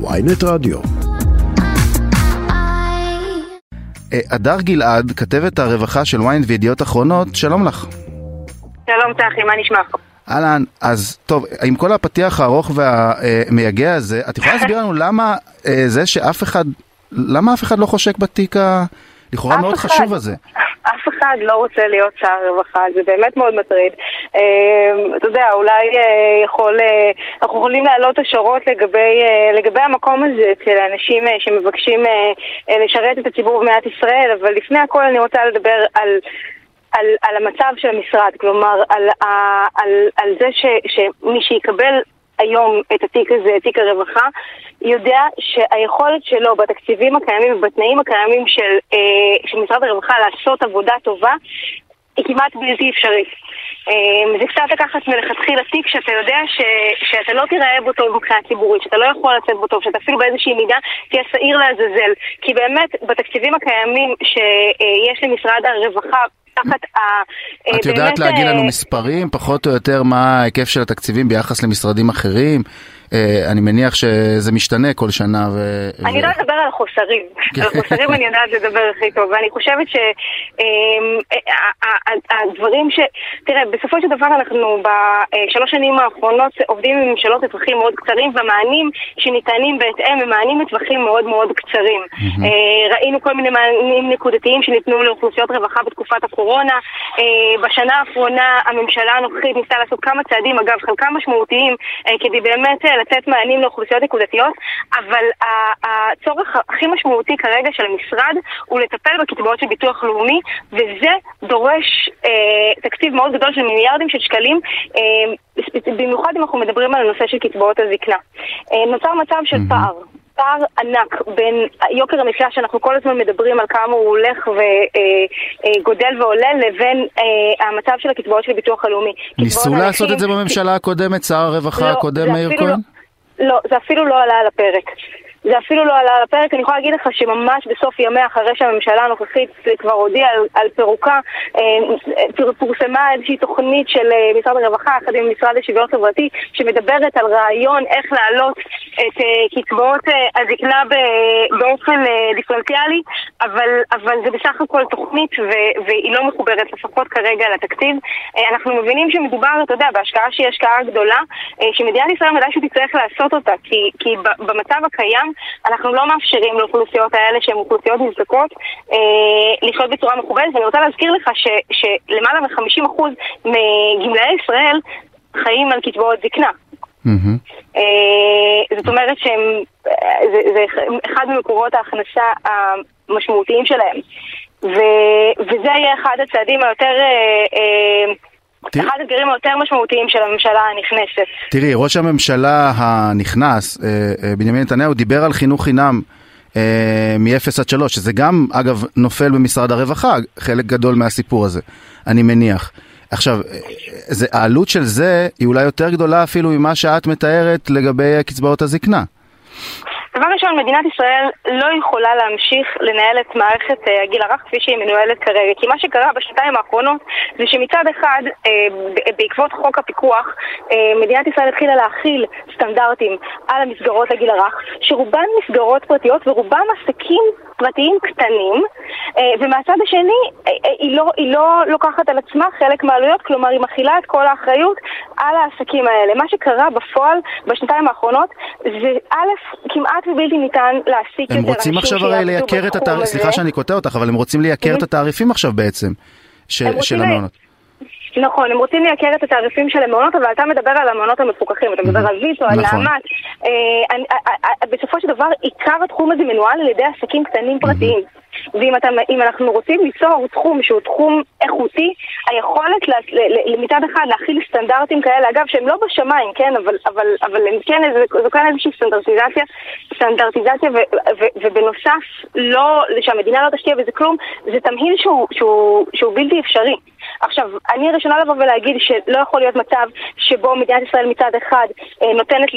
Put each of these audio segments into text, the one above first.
ויינט רדיו. הדר גלעד, כתבת הרווחה של ynet וידיעות אחרונות, שלום לך. שלום צחי, מה נשמע? אהלן, אז טוב, עם כל הפתיח הארוך והמייגע הזה, את יכולה להסביר לנו למה אה, זה שאף אחד, למה אף אחד לא חושק בתיק הלכאורה מאוד אחד. חשוב הזה? אף אחד לא רוצה להיות שר הרווחה, זה באמת מאוד מטריד. אה, אתה יודע, אולי אה, יכול, אה, אנחנו יכולים להעלות השערות לגבי, אה, לגבי המקום הזה אצל האנשים שמבקשים לשרת את הציבור במדינת ישראל, אבל לפני הכל אני רוצה לדבר על... על, על המצב של המשרד, כלומר על, ה- על, על זה ש, שמי שיקבל היום את התיק הזה, תיק הרווחה, יודע שהיכולת שלו בתקציבים הקיימים ובתנאים הקיימים של, אה, של משרד הרווחה לעשות עבודה טובה היא כמעט בלתי אפשרית. אה, זה קצת לקחת מלכתחילה תיק שאתה יודע ש, שאתה לא תיראה בו טוב מבחינה ציבורית, שאתה לא יכול לצאת בו טוב, שאתה אפילו באיזושהי מידה תהיה שעיר לעזאזל. כי באמת, בתקציבים הקיימים שיש למשרד הרווחה תחת ה... אה, את יודעת להגיד לנו אה, מספרים, פחות או יותר, מה ההיקף של התקציבים ביחס למשרדים אחרים? אה, אני מניח שזה משתנה כל שנה. ו... אני יודעת לדבר על החוסרים. כן. על החוסרים אני יודעת לדבר הכי טוב, ואני חושבת שהדברים ש... תראה, בסופו של דבר אנחנו בשלוש שנים האחרונות עובדים עם ממשלות לטווחים מאוד קצרים, והמענים שניתנים בהתאם הם מענים לטווחים מאוד מאוד קצרים. אה, ראינו כל מיני מענים נקודתיים שניתנו לאוכלוסיות רווחה בתקופת הקורונה. אה, בשנה האחרונה הממשלה הנוכחית ניסתה לעשות כמה צעדים, אגב, חלקם משמעותיים, אה, כדי באמת אה, לתת מענים לאוכלוסיות נקודתיות, אבל הצורך הכי משמעותי כרגע של המשרד הוא לטפל בקצבאות של ביטוח לאומי, וזה דורש אה, תקציב מאוד גדול של מיליארדים של שקלים, אה, במיוחד אם אנחנו מדברים על הנושא של קצבאות הזקנה. אה, נוצר מצב של פער. פער ענק בין יוקר המחיה שאנחנו כל הזמן מדברים על כמה הוא הולך וגודל ועולה לבין אה, המצב של הקצבאות של הביטוח הלאומי. ניסו לעשות את זה בממשלה הקודמת, שר הרווחה לא, הקודם מאיר כהן? לא, לא, זה אפילו לא עלה על הפרק. זה אפילו לא על הפרק, אני יכולה להגיד לך שממש בסוף ימיה, אחרי שהממשלה הנוכחית כבר הודיעה על, על פירוקה, אה, פורסמה איזושהי תוכנית של אה, משרד הרווחה, יחד עם משרד לשוויון חברתי, שמדברת על רעיון איך להעלות את אה, קצבאות הזקנה באופן דיפרנציאלי, אבל, אבל זה בסך הכל תוכנית ו- והיא לא מחוברת לפחות כרגע לתקציב. אנחנו מבינים שמדובר, אתה יודע, בהשקעה שהיא השקעה גדולה, שמדינת ישראל מתישהו תצטרך לעשות אותה, כי, כי במצב הקיים אנחנו לא מאפשרים לאוכלוסיות האלה שהן אוכלוסיות נזקקות אה, לחיות בצורה מכובדת, ואני רוצה להזכיר לך ש, שלמעלה מ-50% מגמלאי ישראל חיים על קצבאות זקנה. אה, זאת אומרת שהם, אה, זה, זה אחד ממקורות ההכנסה המשמעותיים שלהם. ו, וזה יהיה אחד הצעדים היותר, אה, אה, אחד האתגרים היותר משמעותיים של הממשלה הנכנסת. תראי, ראש הממשלה הנכנס, אה, אה, בנימין נתניהו, דיבר על חינוך חינם אה, מ-0 עד 3, שזה גם, אגב, נופל במשרד הרווחה, חלק גדול מהסיפור הזה, אני מניח. עכשיו, זה, העלות של זה היא אולי יותר גדולה אפילו ממה שאת מתארת לגבי קצבאות הזקנה. דבר ראשון, מדינת ישראל לא יכולה להמשיך לנהל את מערכת אה, הגיל הרך כפי שהיא מנוהלת כרגע. כי מה שקרה בשנתיים האחרונות זה שמצד אחד, אה, בעקבות חוק הפיקוח, אה, מדינת ישראל התחילה להכיל סטנדרטים על המסגרות לגיל הרך, שרובן מסגרות פרטיות ורובם עסקים פרטיים קטנים, ומהצד השני, היא לא, היא לא לוקחת על עצמה חלק מהעלויות, כלומר היא מכילה את כל האחריות על העסקים האלה. מה שקרה בפועל בשנתיים האחרונות זה א', כמעט ובלתי ניתן להעסיק יותר הם אנשים רוצים עכשיו הרי שיעבדו לייקר את בתחום הזה. סליחה שאני קוטע אותך, אבל הם רוצים לייקר את התעריפים עכשיו בעצם, הם של המעונות. נכון, הם רוצים לייקר את התעריפים של המעונות, אבל אתה מדבר על המעונות המפוקחים, אתה מדבר על ויצו, על נכון. נעמת. אה, אה, אה, בסופו של דבר, עיקר התחום הזה מנוהל על ידי עסקים קטנים פרטיים. ואם אתה, אנחנו רוצים ליצור תחום שהוא תחום איכותי, היכולת מצד אחד להכיל סטנדרטים כאלה, אגב, שהם לא בשמיים, כן, אבל, אבל, אבל הם כן, איזה- זו כאן איזושהי סטנדרטיזציה, סטנדרטיזציה ו, ו, ובנוסף, לא, שהמדינה לא תשקיע בזה כלום, זה תמהיל שהוא, שהוא, שהוא בלתי אפשרי. עכשיו, אני הראשונה לבוא ולהגיד שלא יכול להיות מצב שבו מדינת ישראל מצד אחד אה, נותנת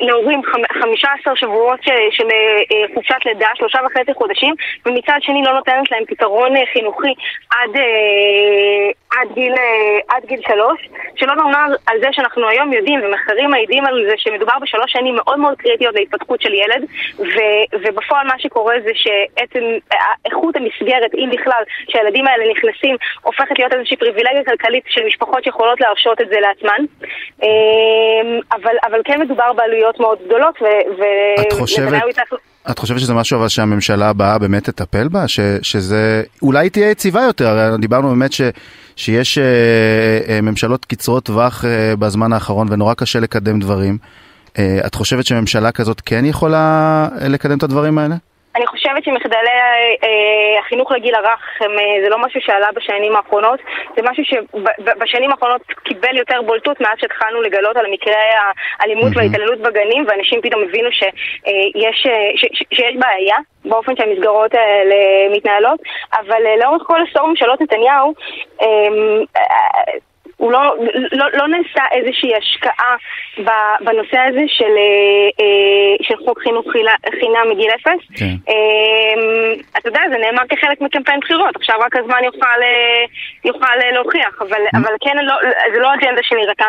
להורים חמ- 15 שבועות של, של אה, חופשת לידה, שלושה וחצי חודשים, ומצד ומצד שני לא נותנת להם פתרון חינוכי עד, עד, גיל, עד גיל שלוש, שלא נאמר על זה שאנחנו היום יודעים ומחקרים מעידים על זה שמדובר בשלוש שנים מאוד מאוד קריטיות להתפתחות של ילד, ו, ובפועל מה שקורה זה שעצם איכות המסגרת, אם בכלל, שהילדים האלה נכנסים, הופכת להיות איזושהי פריבילגיה כלכלית של משפחות שיכולות להרשות את זה לעצמן. אבל, אבל כן מדובר בעלויות מאוד גדולות, ונתניהו יצטרך... את חושבת שזה משהו אבל שהממשלה הבאה באמת תטפל בה? ש, שזה אולי תהיה יציבה יותר? הרי דיברנו באמת ש, שיש אה, אה, ממשלות קצרות טווח אה, בזמן האחרון ונורא קשה לקדם דברים. אה, את חושבת שממשלה כזאת כן יכולה אה, לקדם את הדברים האלה? אני חושבת שמחדלי אה, החינוך לגיל הרך הם, אה, זה לא משהו שעלה בשנים האחרונות, זה משהו שבשנים האחרונות קיבל יותר בולטות מאז שהתחלנו לגלות על מקרי האלימות mm-hmm. וההתעללות בגנים, ואנשים פתאום הבינו שיש, אה, ש, ש, שיש בעיה באופן שהמסגרות האלה מתנהלות, אבל לאורך כל עשור ממשלות נתניהו הוא לא, לא, לא נעשה איזושהי השקעה בנושא הזה של, אה, אה, של חוק חינוך חינם מגיל אפס. כן. אמ, אתה יודע, זה נאמר כחלק מקמפיין בחירות, עכשיו רק הזמן יוכל, אה, יוכל להוכיח, אבל, אבל כן, לא, זה לא אג'נדה שנראתה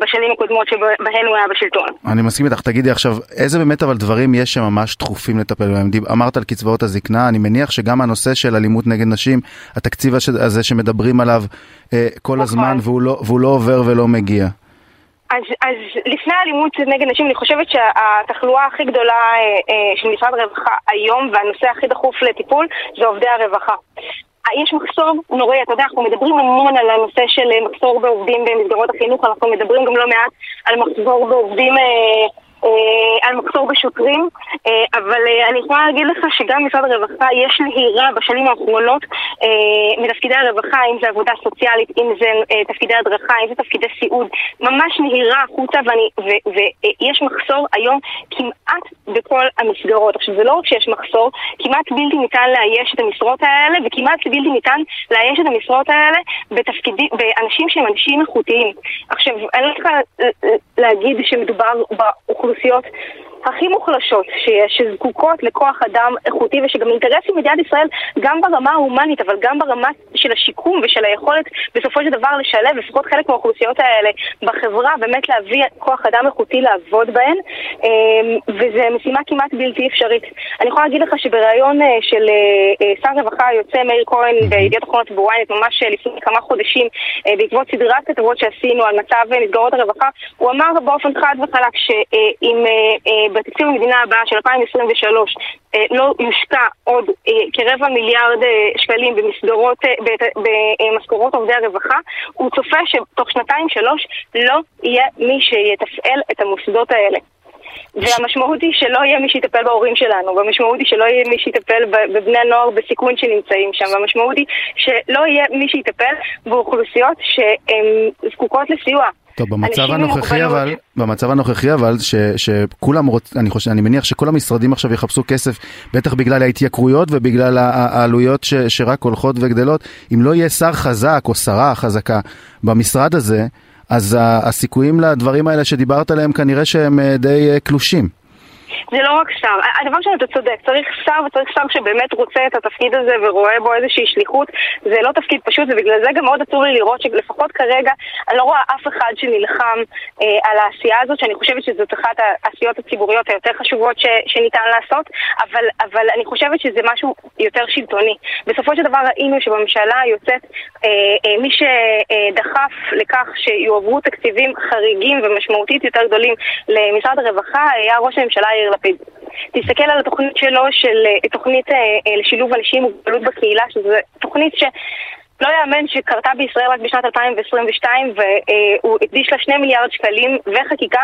בשנים הקודמות שבהן הוא היה בשלטון. אני מסכים איתך, תגידי עכשיו, איזה באמת אבל דברים יש שממש דחופים לטפל בהם? אמרת על קצבאות הזקנה, אני מניח שגם הנושא של אלימות נגד נשים, התקציב הזה שמדברים עליו כל כל הזמן נכון. והוא לא, והוא לא עובר ולא מגיע. אז, אז לפני האלימות נגד נשים, אני חושבת שהתחלואה הכי גדולה אה, אה, של משרד הרווחה היום, והנושא הכי דחוף לטיפול, זה עובדי הרווחה. יש מחסור נוראי, אתה יודע, אנחנו מדברים המון על הנושא של אה, מחסור בעובדים במסגרות החינוך, אנחנו מדברים גם לא מעט על מחסור בעובדים... אה, אה, על מחסור בשוטרים, אה, אבל אה, אני יכולה להגיד לך שגם במשרד הרווחה יש נהירה בשנים האחרונות מתפקידי הרווחה, אם זה עבודה סוציאלית, אם זה תפקידי הדרכה, אם זה תפקידי סיעוד, ממש נהירה החוצה ויש מחסור היום כמעט בכל המסגרות. עכשיו זה לא רק שיש מחסור, כמעט בלתי ניתן לאייש את המשרות האלה וכמעט בלתי ניתן לאייש את המשרות האלה בתפקידים, באנשים שהם אנשים איכותיים. עכשיו, אני לא צריכה להגיד שמדובר באוכלוסייה האוכלוסיות הכי מוחלשות שיש, שזקוקות לכוח אדם איכותי ושגם אינטרסים מדינת ישראל גם ברמה ההומנית אבל גם ברמה של השיקום ושל היכולת בסופו של דבר לשלב לפחות חלק מהאוכלוסיות האלה בחברה, באמת להביא כוח אדם איכותי לעבוד בהן אמ, וזו משימה כמעט בלתי אפשרית. אני יכולה להגיד לך שבריאיון אה, של אה, אה, שר הרווחה היוצא מאיר כהן בידיעות אחרונות בוויינט ממש לפני כמה חודשים בעקבות סדרת כתבות שעשינו על מצב מסגרות הרווחה הוא אמר באופן חד וחלק שאם בתקציב המדינה הבאה של 2023 אה, לא יושקע עוד אה, כרבע מיליארד אה, שקלים במסגרות, במשכורות עובדי הרווחה, הוא צופה שתוך שנתיים-שלוש לא יהיה מי שיתפעל את המוסדות האלה. והמשמעות היא שלא יהיה מי שיטפל בהורים שלנו, והמשמעות היא שלא יהיה מי שיטפל בבני הנוער בסיכון שנמצאים שם, והמשמעות היא שלא יהיה מי שיטפל באוכלוסיות שהן זקוקות לסיוע. טוב, במצב הנוכחי אבל, במצב הנוכחי אבל, ש, שכולם רוצים, אני חושב, אני מניח שכל המשרדים עכשיו יחפשו כסף, בטח בגלל ההתייקרויות ובגלל העלויות ש, שרק הולכות וגדלות. אם לא יהיה שר חזק או שרה חזקה במשרד הזה, אז הסיכויים לדברים האלה שדיברת עליהם כנראה שהם אה, די אה, קלושים. זה לא רק שר. הדבר שאני אתה צודק, צריך שר וצריך שר שבאמת רוצה את התפקיד הזה ורואה בו איזושהי שליחות. זה לא תפקיד פשוט, ובגלל זה גם מאוד עצוב לי לראות שלפחות כרגע אני לא רואה אף אחד שנלחם אה, על העשייה הזאת, שאני חושבת שזאת אחת העשיות הציבוריות היותר חשובות ש, שניתן לעשות, אבל, אבל אני חושבת שזה משהו יותר שלטוני. בסופו של דבר ראינו שבממשלה היוצאת, אה, אה, מי שדחף לכך שיועברו תקציבים חריגים ומשמעותית יותר גדולים למשרד הרווחה היה ראש הממשלה יאיר לפיד. תסתכל על התוכנית שלו, של אה, תוכנית אה, אה, לשילוב אנשים עם מוגבלות בקהילה, שזו תוכנית ש... לא יאמן שקרתה בישראל רק בשנת 2022 והוא הקדיש לה שני מיליארד שקלים וחקיקה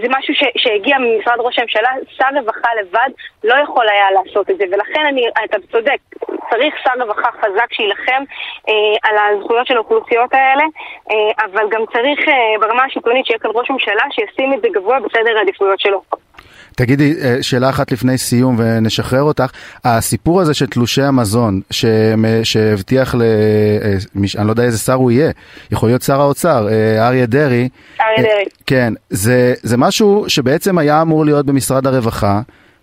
זה משהו ש, שהגיע ממשרד ראש הממשלה, שר רווחה לבד לא יכול היה לעשות את זה ולכן אני, אתה צודק, צריך שר רווחה חזק שיילחם אה, על הזכויות של האוכלוסיות האלה אה, אבל גם צריך אה, ברמה השלטונית שיהיה כאן ראש ממשלה שישים את זה גבוה בסדר העדיפויות שלו. תגידי, אה, שאלה אחת לפני סיום ונשחרר אותך. הסיפור הזה של תלושי המזון, שהבטיח ל... אה, אני לא יודע איזה שר הוא יהיה, יכול להיות שר האוצר, אה, אריה דרעי. אריה דרעי. כן, זה, זה משהו שבעצם היה אמור להיות במשרד הרווחה.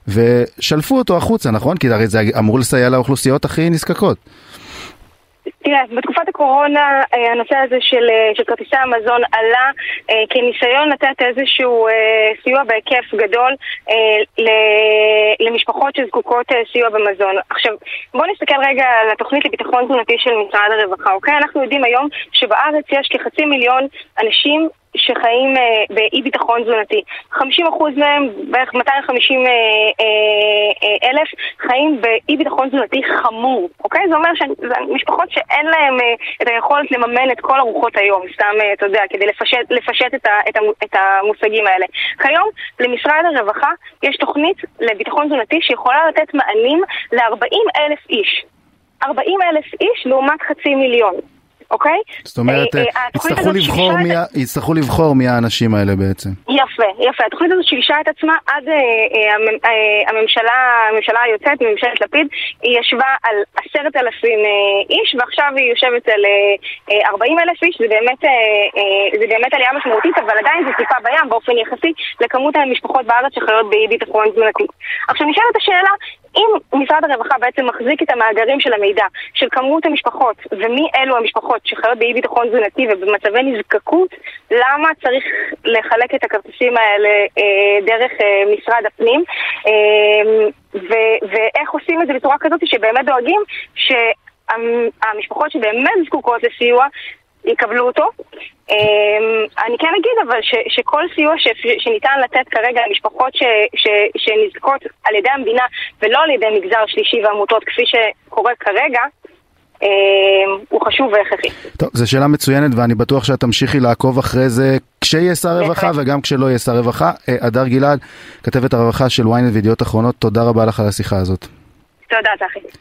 ושלפו אותו החוצה, נכון? כי הרי זה אמור לסייע לאוכלוסיות הכי נזקקות. תראה, בתקופת הקורונה אה, הנושא הזה של, אה, של כרטיסי המזון עלה אה, כניסיון לתת איזשהו סיוע בהיקף גדול למשפחות שזקוקות סיוע במזון. עכשיו, בואו נסתכל רגע על התוכנית לביטחון תזונתי של משרד הרווחה, אוקיי? אנחנו יודעים היום שבארץ יש כחצי מיליון אנשים שחיים אה, באי ביטחון תזונתי. 50% מהם, בערך 250 אה, אה, אלף, חיים באי ביטחון תזונתי חמור, אוקיי? זה אומר שזה משפחות שאין להם את היכולת לממן את כל ארוחות היום, סתם, אתה יודע, כדי לפשט, לפשט את, ה, את, ה, את המושגים האלה. כיום, למשרד הרווחה יש תוכנית לביטחון תזונתי שיכולה לתת מענים ל-40 אלף איש. 40 אלף איש לעומת חצי מיליון. אוקיי? זאת אומרת, אה, אה, יצטרכו לבחור, מי, יצטרכו לבחור מי האנשים האלה בעצם. יפה, יפה. התוכנית הזאת שילשה את עצמה עד אה, הממשלה, הממשלה היוצאת, ממשלת לפיד, היא ישבה על עשרת אלפים איש, ועכשיו היא יושבת על ארבעים אלף איש, זה באמת, זה באמת עלייה משמעותית, אבל עדיין זה טיפה בים באופן יחסי לכמות המשפחות בארץ שחיות באי ביטחון תזונתי. עכשיו נשאלת השאלה, אם משרד הרווחה בעצם מחזיק את המאגרים של המידע של כמות המשפחות ומי אלו המשפחות שחיות באי ביטחון תזונתי ובמצבי נזקקות, למה צריך לחלק את הכרטיסים האלה אה, דרך אה, משרד הפנים? אה, ו- ואיך עושים את זה בצורה כזאת שבאמת דואגים שהמשפחות שבאמת זקוקות לסיוע יקבלו אותו. אמ, אני כן אגיד אבל ש, שכל סיוע ש, שניתן לתת כרגע למשפחות ש, ש, שנזקות על ידי המדינה ולא על ידי מגזר שלישי ועמותות כפי שקורה כרגע, אמ, הוא חשוב והכרחי. טוב, זו שאלה מצוינת ואני בטוח שאת תמשיכי לעקוב אחרי זה כשיהיה שר רווחה וגם כשלא יהיה שר רווחה. אה, הדר גלעד, כתבת הרווחה של ynet וידיעות אחרונות, תודה רבה לך על השיחה הזאת. תודה, צחי.